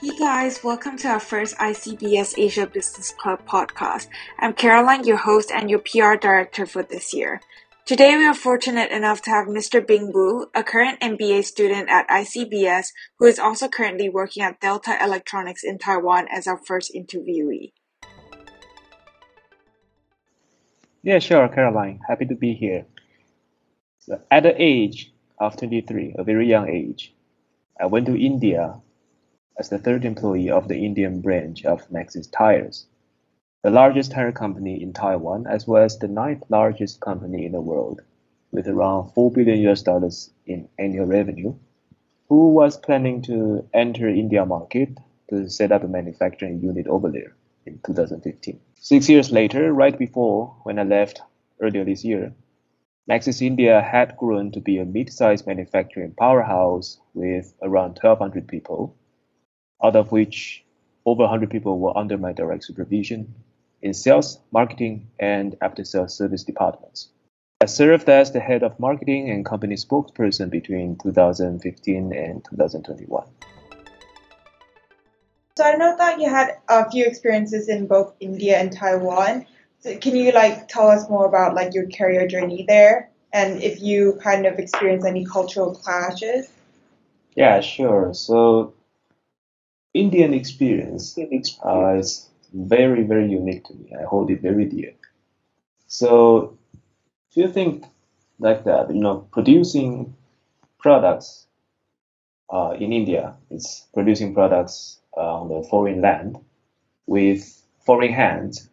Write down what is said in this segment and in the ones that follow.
Hey guys, welcome to our first ICBS Asia Business Club podcast. I'm Caroline, your host and your PR director for this year. Today we are fortunate enough to have Mr. Bing Wu, a current MBA student at ICBS who is also currently working at Delta Electronics in Taiwan as our first interviewee. Yeah, sure, Caroline. Happy to be here. So at the age of 23, a very young age, I went to India as the third employee of the Indian branch of Maxxis Tires, the largest tire company in Taiwan, as well as the ninth largest company in the world, with around 4 billion US dollars in annual revenue, who was planning to enter India market to set up a manufacturing unit over there in 2015. Six years later, right before when I left earlier this year, Maxxis India had grown to be a mid-sized manufacturing powerhouse with around 1,200 people out of which over 100 people were under my direct supervision in sales, marketing, and after-sales service departments. I served as the head of marketing and company spokesperson between 2015 and 2021. So I know that you had a few experiences in both India and Taiwan. So can you like tell us more about like your career journey there and if you kind of experienced any cultural clashes? Yeah, sure. So Indian experience uh, is very, very unique to me. I hold it very dear. So if you think like that, you know, producing products uh, in India, it's producing products uh, on the foreign land with foreign hands.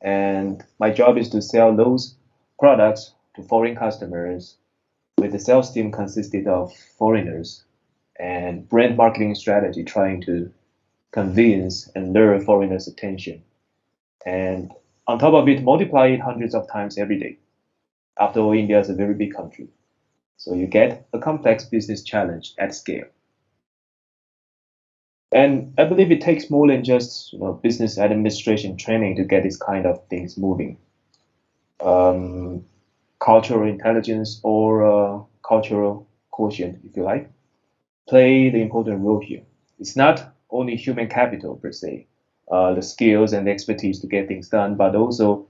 And my job is to sell those products to foreign customers with the sales team consisted of foreigners and brand marketing strategy trying to convince and lure foreigners' attention. And on top of it, multiply it hundreds of times every day. After all, India is a very big country. So you get a complex business challenge at scale. And I believe it takes more than just you know, business administration training to get this kind of things moving. Um, cultural intelligence or uh, cultural quotient, if you like, play the important role here. It's not only human capital per se, uh, the skills and the expertise to get things done, but also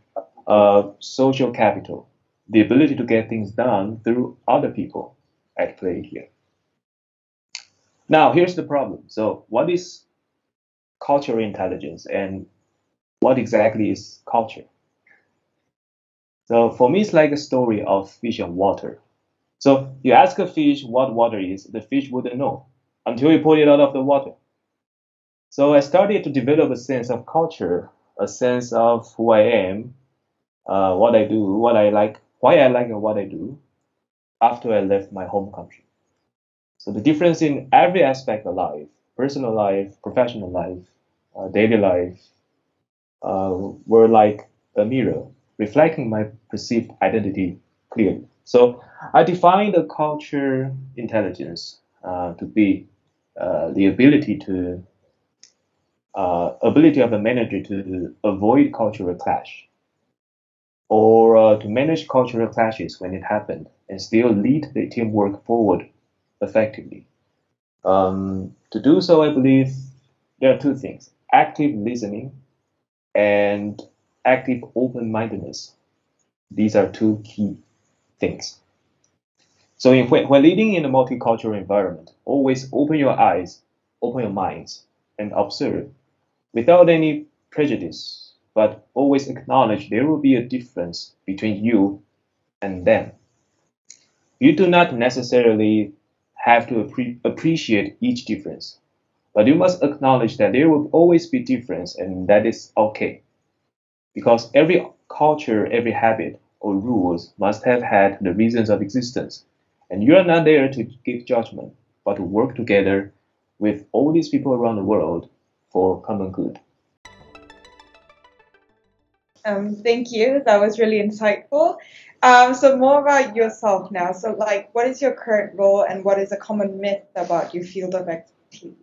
uh, social capital, the ability to get things done through other people at play here. Now, here's the problem. So, what is cultural intelligence and what exactly is culture? So, for me, it's like a story of fish and water. So, you ask a fish what water is, the fish wouldn't know until you pull it out of the water. So I started to develop a sense of culture, a sense of who I am, uh, what I do, what I like, why I like and what I do after I left my home country. So the difference in every aspect of life, personal life, professional life, uh, daily life, uh, were like a mirror reflecting my perceived identity clearly. So I defined the culture intelligence uh, to be uh, the ability to uh, ability of a manager to avoid cultural clash or uh, to manage cultural clashes when it happened and still lead the teamwork forward effectively. Um, to do so, I believe there are two things active listening and active open mindedness. These are two key things. So, in, when, when leading in a multicultural environment, always open your eyes, open your minds, and observe without any prejudice, but always acknowledge there will be a difference between you and them. You do not necessarily have to appre- appreciate each difference, but you must acknowledge that there will always be difference and that is okay. Because every culture, every habit or rules must have had the reasons of existence. And you are not there to give judgment, but to work together with all these people around the world for common good. Um, thank you. That was really insightful. Um, so more about yourself now. So like, what is your current role and what is a common myth about your field of expertise?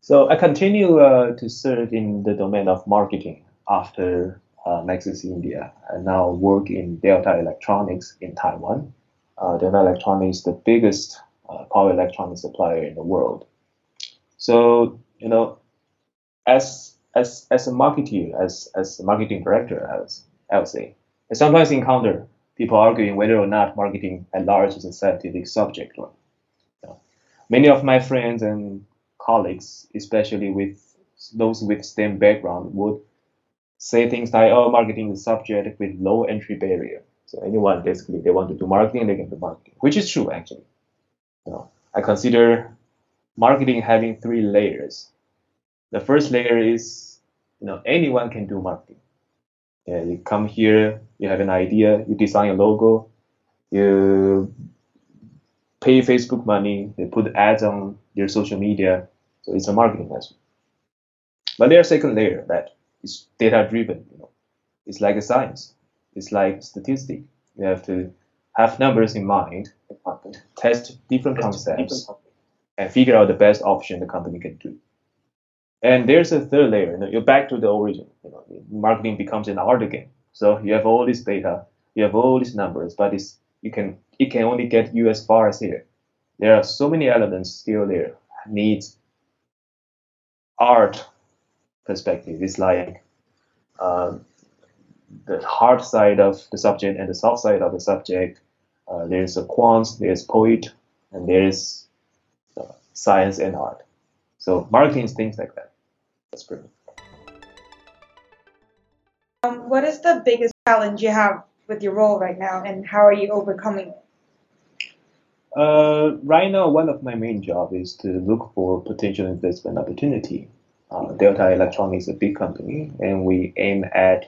So I continue uh, to serve in the domain of marketing after uh, Maxxis India. I now work in Delta Electronics in Taiwan. Uh, Delta Electronics is the biggest uh, power electronics supplier in the world. So you know, as as as a marketer, as as a marketing director, as I would say, I sometimes encounter people arguing whether or not marketing at large is a scientific subject. Or, you know, many of my friends and colleagues, especially with those with STEM background, would say things like, "Oh, marketing is a subject with low entry barrier." So anyone basically they want to do marketing, they can do marketing, which is true actually. You know, I consider marketing having three layers. The first layer is, you know, anyone can do marketing. Yeah, you come here, you have an idea, you design a logo, you pay Facebook money, they put ads on their social media, so it's a marketing message. But there's a second layer that is data driven. You know, it's like a science. It's like statistic. You have to have numbers in mind, test different concepts, and figure out the best option the company can do. And there's a third layer. You know, you're back to the origin. You know, marketing becomes an art again. So you have all this data, you have all these numbers, but it's you can it can only get you as far as here. There are so many elements still there. Needs art perspective. It's like um, the hard side of the subject and the soft side of the subject. Uh, there's a quant, there's poet, and there's science and art. So marketing is things like that. That's pretty. Um, what is the biggest challenge you have with your role right now, and how are you overcoming it? Uh, right now, one of my main job is to look for potential investment opportunity. Uh, Delta Electronics is a big company, and we aim at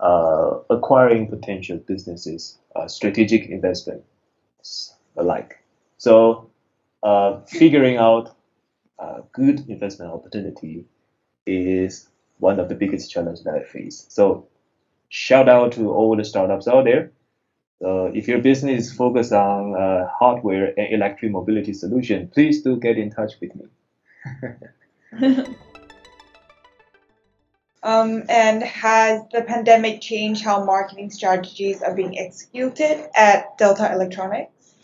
uh, acquiring potential businesses, uh, strategic investments alike. So, uh, figuring out a good investment opportunity is one of the biggest challenges that I face. So, shout out to all the startups out there. So, if your business is focused on uh, hardware and electric mobility solution, please do get in touch with me. Um, and has the pandemic changed how marketing strategies are being executed at Delta Electronics?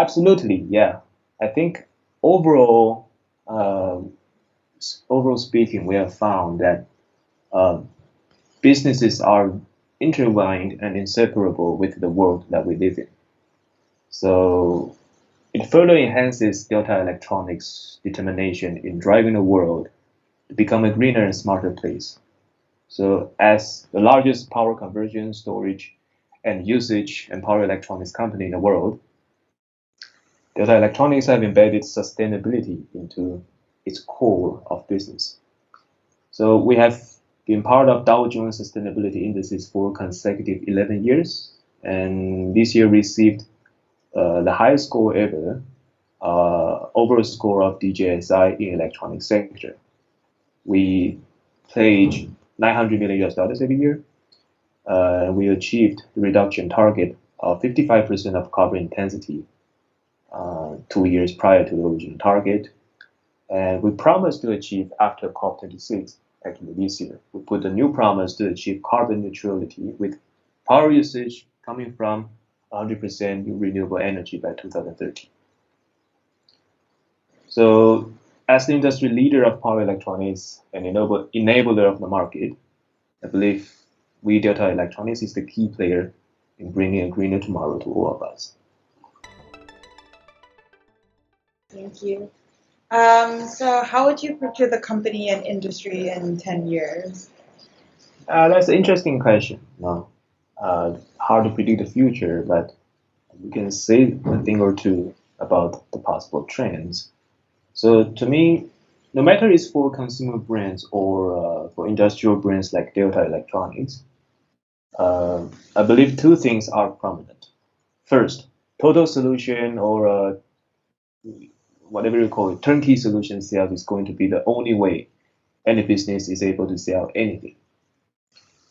Absolutely, yeah. I think overall, um, overall speaking, we have found that um, businesses are intertwined and inseparable with the world that we live in. So it further enhances Delta Electronics' determination in driving the world to become a greener and smarter place. So as the largest power conversion, storage, and usage and power electronics company in the world, Delta Electronics have embedded sustainability into its core of business. So we have been part of Dow Jones Sustainability Indices for consecutive 11 years, and this year received uh, the highest score ever, uh, overall score of DJSI in electronic sector. We pledge 900 million US dollars every year. Uh, we achieved the reduction target of 55% of carbon intensity uh, two years prior to the original target. And we promised to achieve after COP26, actually this year. We put a new promise to achieve carbon neutrality with power usage coming from 100% renewable energy by 2030. So as the industry leader of power electronics and enable, enabler of the market, I believe we Delta Electronics is the key player in bringing a greener tomorrow to all of us. Thank you. Um, so, how would you picture the company and industry in 10 years? Uh, that's an interesting question. No, uh, hard to predict the future, but we can say a thing or two about the possible trends. So to me, no matter it's for consumer brands or uh, for industrial brands like Delta Electronics, uh, I believe two things are prominent. First, total solution or uh, whatever you call it, turnkey solution sales is going to be the only way any business is able to sell anything.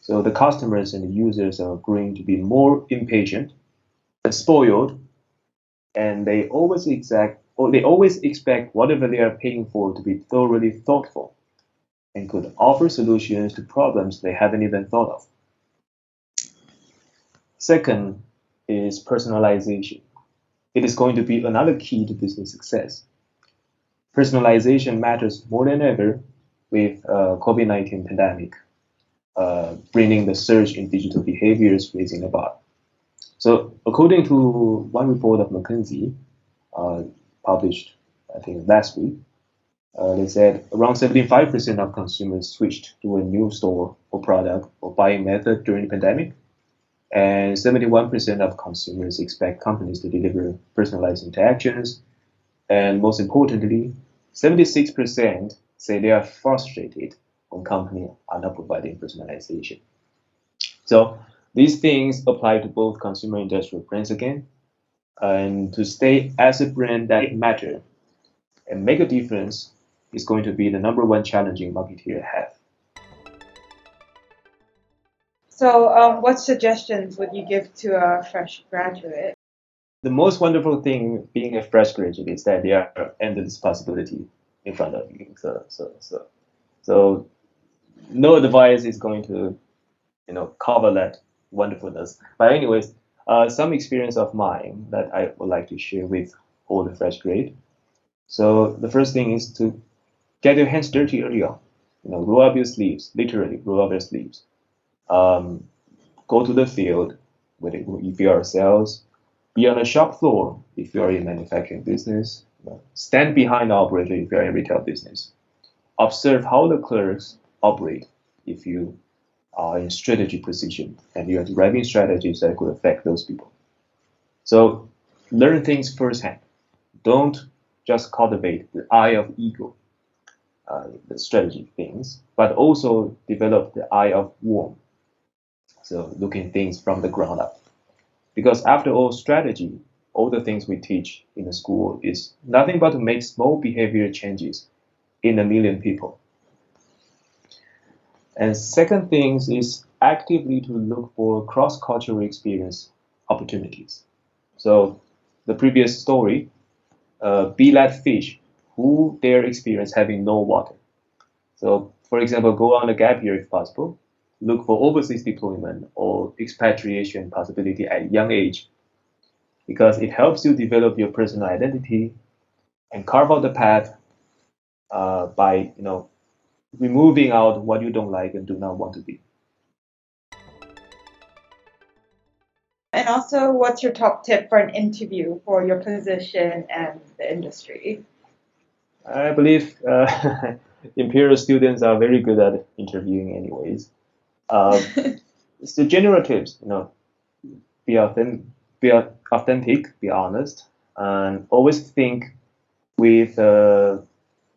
So the customers and the users are going to be more impatient spoiled, and they always exact or they always expect whatever they are paying for to be thoroughly thoughtful and could offer solutions to problems they haven't even thought of. Second is personalization. It is going to be another key to business success. Personalization matters more than ever with uh, COVID-19 pandemic, uh, bringing the surge in digital behaviors raising the bar. So according to one report of McKinsey, uh, published I think last week, uh, they said around 75% of consumers switched to a new store or product or buying method during the pandemic, and 71% of consumers expect companies to deliver personalized interactions, and most importantly, 76% say they are frustrated when companies are not providing personalization. So these things apply to both consumer and industrial brands again, and to stay as a brand that matter and make a difference is going to be the number one challenging marketeer have. So, um, what suggestions would you give to a fresh graduate? The most wonderful thing being a fresh graduate is that there are endless possibility in front of you. So, so, so, so, no advice is going to, you know, cover that wonderfulness. But anyways, uh, some experience of mine that I would like to share with all the fresh grade. So the first thing is to get your hands dirty early on. You know, roll up your sleeves, literally roll up your sleeves. Um, go to the field with it, if you. Be on the shop floor if you are in manufacturing business. Stand behind the operator if you are in retail business. Observe how the clerks operate if you are in strategy position and you are driving strategies that could affect those people. So learn things firsthand. Don't just cultivate the eye of ego uh, the strategy things, but also develop the eye of worm. So looking things from the ground up. Because after all, strategy, all the things we teach in the school is nothing but to make small behavior changes in a million people. And second things is actively to look for cross-cultural experience opportunities. So the previous story, uh, be that fish who their experience having no water. So, for example, go on a gap year if possible. Look for overseas deployment or expatriation possibility at young age because it helps you develop your personal identity and carve out the path uh, by you know removing out what you don't like and do not want to be. And also, what's your top tip for an interview for your position and the industry? I believe uh, Imperial students are very good at interviewing, anyways. Uh, it's the general tips, you know, be authentic, be authentic, be honest, and always think with uh,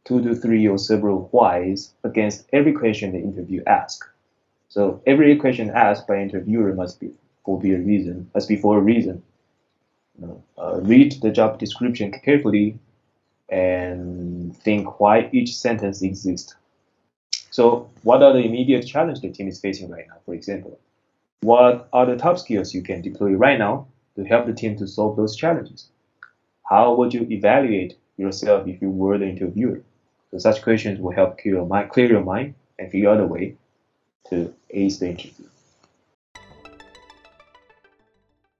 two to three or several whys against every question the interview asks. So every question asked by interviewer must be for be a reason, must be for a reason. You know, uh, read the job description carefully and think why each sentence exists. So what are the immediate challenges the team is facing right now, for example? What are the top skills you can deploy right now to help the team to solve those challenges? How would you evaluate yourself if you were the interviewer? So such questions will help clear your mind, clear your mind and figure out a way to ace the interview.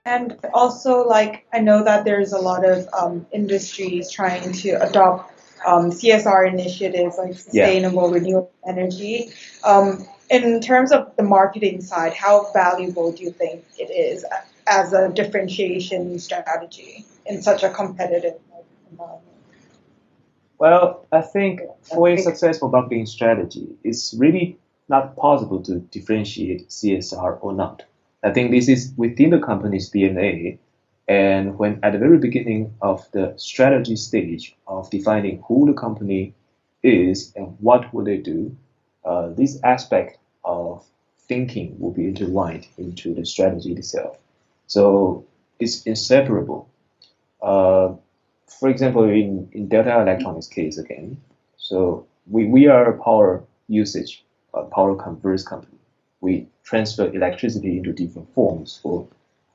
And also, like, I know that there's a lot of um, industries trying to adopt um, CSR initiatives like sustainable yeah. renewable energy. Um, in terms of the marketing side, how valuable do you think it is as a differentiation strategy in such a competitive environment? Well, I think for a successful marketing strategy, it's really not possible to differentiate CSR or not. I think this is within the company's DNA. And when at the very beginning of the strategy stage of defining who the company is and what will they do, uh, this aspect of thinking will be intertwined into the strategy itself. So it's inseparable. Uh, for example, in, in Delta Electronics case again, so we, we are a power usage, a power converse company we transfer electricity into different forms for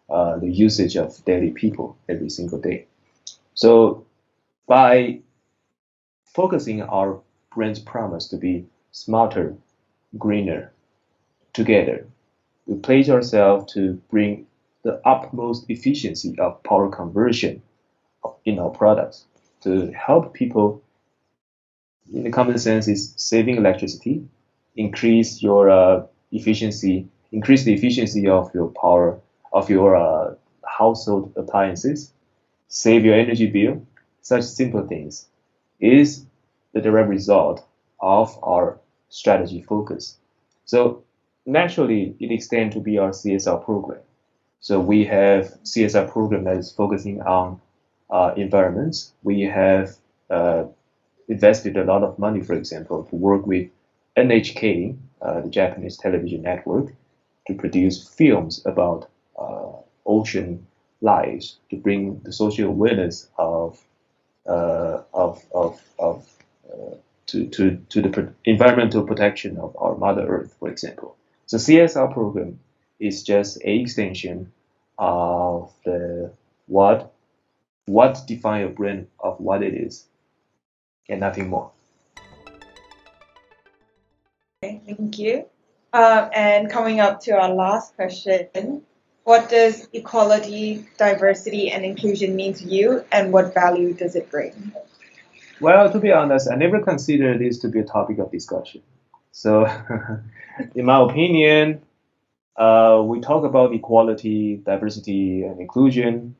uh, the usage of daily people every single day. So by focusing our brand's promise to be smarter, greener, together, we pledge ourselves to bring the utmost efficiency of power conversion in our products to help people in the common sense, is saving electricity, increase your uh, efficiency, increase the efficiency of your power of your uh, household appliances, save your energy bill. Such simple things is the direct result of our strategy focus. So naturally, it extends to be our CSR program. So we have CSR program that is focusing on uh, environments. We have uh, invested a lot of money, for example, to work with NHK, uh, the Japanese television network, to produce films about ocean lives, to bring the social awareness of uh, of of, of uh, to, to, to the environmental protection of our Mother Earth, for example. So CSR program is just a extension of the what what define a brand of what it is and nothing more. Okay, thank you. Um, and coming up to our last question, what does equality, diversity, and inclusion mean to you, and what value does it bring? Well, to be honest, I never considered this to be a topic of discussion. So, in my opinion, uh, we talk about equality, diversity, and inclusion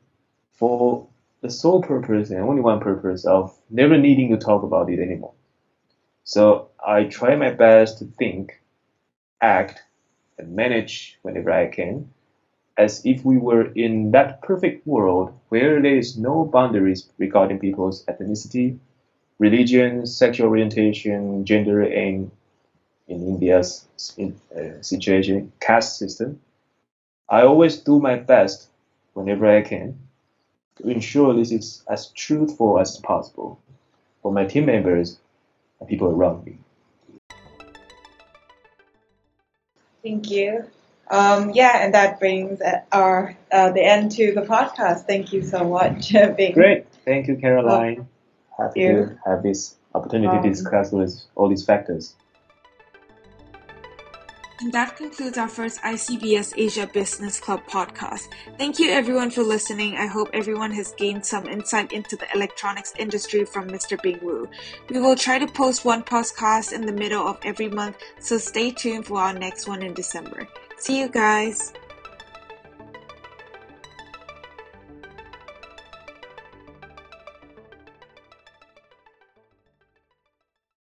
for the sole purpose and only one purpose of never needing to talk about it anymore. So I try my best to think, act, and manage whenever I can, as if we were in that perfect world where there is no boundaries regarding people's ethnicity, religion, sexual orientation, gender, and in India's uh, situation, caste system. I always do my best whenever I can to ensure this is as truthful as possible for my team members and people around me. Thank you. Um, yeah, and that brings our uh, the end to the podcast. Thank you so much. Bing. Great. Thank you, Caroline. Happy to have this opportunity um, to discuss all these factors. And that concludes our first ICBS Asia Business Club podcast. Thank you everyone for listening. I hope everyone has gained some insight into the electronics industry from Mr. Bing Wu. We will try to post one podcast in the middle of every month, so stay tuned for our next one in December. See you guys!